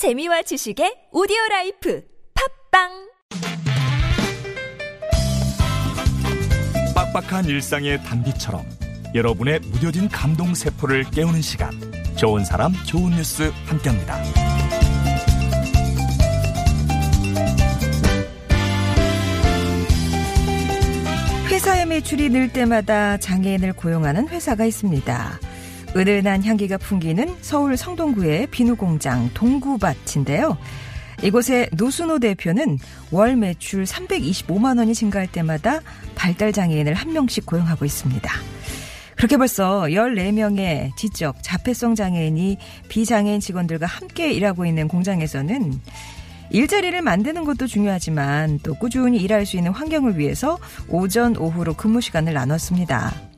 재미와 지식의 오디오 life 팟빵 빡빡한 일상의 단비처럼 여러분의 무뎌진 감동 세포를 깨우는 시간 좋은 사람 좋은 뉴스 함께합니다. 회사의 매출이 늘 때마다 장애인을 고용하는 회사가 있습니다. 은은한 향기가 풍기는 서울 성동구의 비누 공장 동구밭인데요. 이곳의 노순호 대표는 월 매출 325만 원이 증가할 때마다 발달 장애인을 한 명씩 고용하고 있습니다. 그렇게 벌써 14명의 지적, 자폐성 장애인이 비장애인 직원들과 함께 일하고 있는 공장에서는 일자리를 만드는 것도 중요하지만 또 꾸준히 일할 수 있는 환경을 위해서 오전, 오후로 근무 시간을 나눴습니다.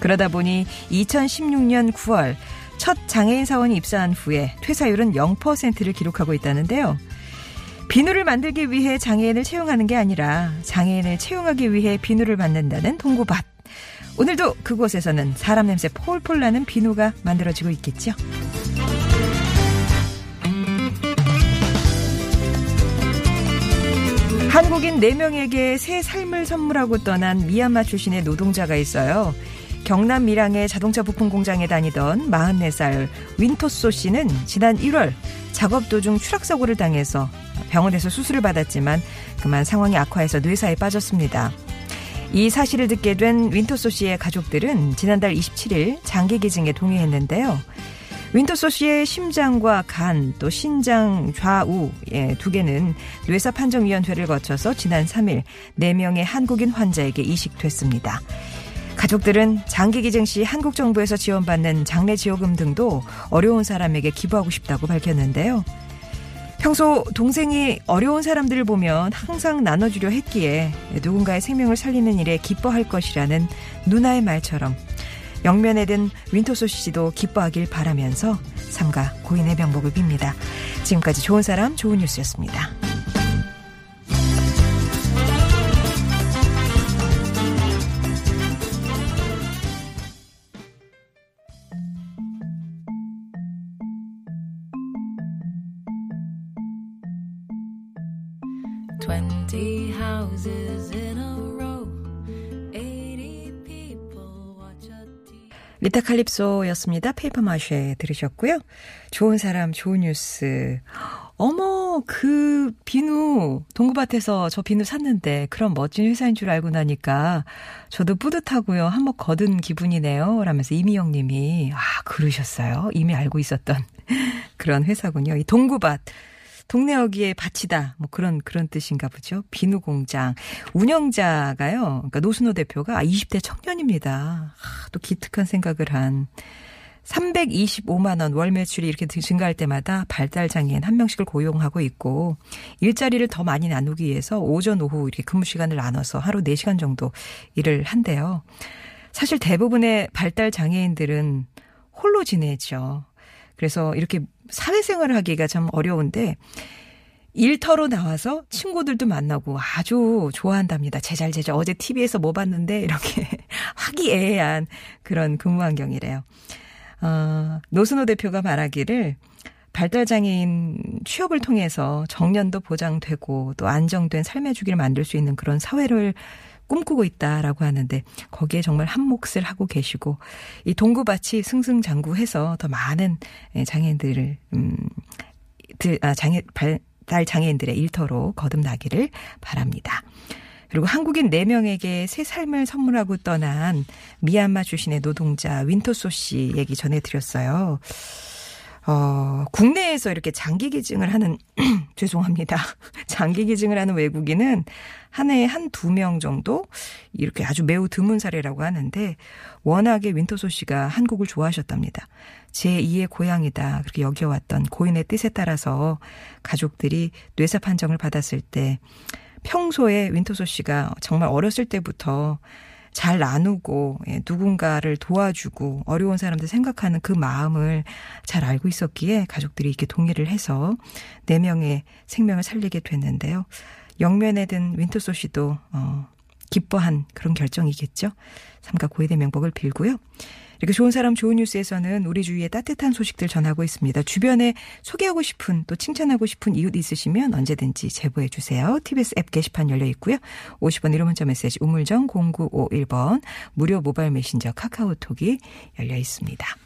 그러다 보니 2016년 9월 첫 장애인 사원이 입사한 후에 퇴사율은 0%를 기록하고 있다는데요. 비누를 만들기 위해 장애인을 채용하는 게 아니라 장애인을 채용하기 위해 비누를 만든다는 동구밭. 오늘도 그곳에서는 사람 냄새 폴폴 나는 비누가 만들어지고 있겠죠. 한국인 4명에게 새 삶을 선물하고 떠난 미얀마 출신의 노동자가 있어요. 경남 밀양의 자동차 부품 공장에 다니던 44살 윈토소 씨는 지난 1월 작업 도중 추락사고를 당해서 병원에서 수술을 받았지만 그만 상황이 악화해서 뇌사에 빠졌습니다. 이 사실을 듣게 된 윈토소 씨의 가족들은 지난달 27일 장기 기증에 동의했는데요. 윈터소 씨의 심장과 간, 또 신장 좌우 예, 두 개는 뇌사 판정위원회를 거쳐서 지난 3일 4명의 한국인 환자에게 이식됐습니다. 가족들은 장기 기증 시 한국 정부에서 지원받는 장례 지원금 등도 어려운 사람에게 기부하고 싶다고 밝혔는데요. 평소 동생이 어려운 사람들을 보면 항상 나눠주려 했기에 누군가의 생명을 살리는 일에 기뻐할 것이라는 누나의 말처럼 영면에 든 윈터소 씨도 기뻐하길 바라면서 삼가 고인의 명복을 빕니다. 지금까지 좋은 사람 좋은 뉴스였습니다. Twenty houses in a row, eighty people watch a TV. 리타 칼립소였습니다. 페이퍼 마쉐 들으셨고요. 좋은 사람, 좋은 뉴스. 어머, 그 비누, 동구밭에서 저 비누 샀는데 그런 멋진 회사인 줄 알고 나니까 저도 뿌듯하고요. 한몫 거둔 기분이네요. 라면서 이미영 님이, 아, 그러셨어요. 이미 알고 있었던 그런 회사군요. 이 동구밭. 동네 여기에 밭이다. 뭐 그런, 그런 뜻인가 보죠. 비누 공장. 운영자가요. 그러니까 노순호 대표가 20대 청년입니다. 아, 또 기특한 생각을 한. 325만 원 월 매출이 이렇게 증가할 때마다 발달 장애인 한 명씩을 고용하고 있고 일자리를 더 많이 나누기 위해서 오전 오후 이렇게 근무 시간을 나눠서 하루 4시간 정도 일을 한대요. 사실 대부분의 발달 장애인들은 홀로 지내죠. 그래서 이렇게 사회생활을 하기가 참 어려운데 일터로 나와서 친구들도 만나고 아주 좋아한답니다. 제잘제잘 어제 TV에서 뭐 봤는데 이렇게 화기애애한 그런 근무 환경이래요. 어, 노순호 대표가 말하기를 발달장애인 취업을 통해서 정년도 보장되고 또 안정된 삶의 주기를 만들 수 있는 그런 사회를 꿈꾸고 있다라고 하는데 거기에 정말 한 몫을 하고 계시고 이 동구밭이 승승장구해서 더 많은 장애인들을 음, 들, 아, 장애, 발 달 장애인들의 일터로 거듭나기를 바랍니다. 그리고 한국인 4명에게 새 삶을 선물하고 떠난 미얀마 출신의 노동자 윈터소 씨 얘기 전해드렸어요. 어, 국내에서 이렇게 장기 기증을 하는, 죄송합니다. 장기 기증을 하는 외국인은 한 해에 한 두 명 정도 이렇게 아주 매우 드문 사례라고 하는데 워낙에 윈터소 씨가 한국을 좋아하셨답니다. 제 2의 고향이다. 그렇게 여겨왔던 고인의 뜻에 따라서 가족들이 뇌사 판정을 받았을 때 평소에 윈터소 씨가 정말 어렸을 때부터 잘 나누고 예, 누군가를 도와주고 어려운 사람들 생각하는 그 마음을 잘 알고 있었기에 가족들이 이렇게 동의를 해서 네 명의 생명을 살리게 됐는데요. 영면에 든 윈터소 씨도 어 기뻐한 그런 결정이겠죠. 삼가 고해의 명복을 빌고요. 이렇게 좋은 사람 좋은 뉴스에서는 우리 주위에 따뜻한 소식들 전하고 있습니다. 주변에 소개하고 싶은 또 칭찬하고 싶은 이웃 있으시면 언제든지 제보해 주세요. TBS 앱 게시판 열려 있고요. 50원 1호 문자 메시지 우물정 0951번 무료 모바일 메신저 카카오톡이 열려 있습니다.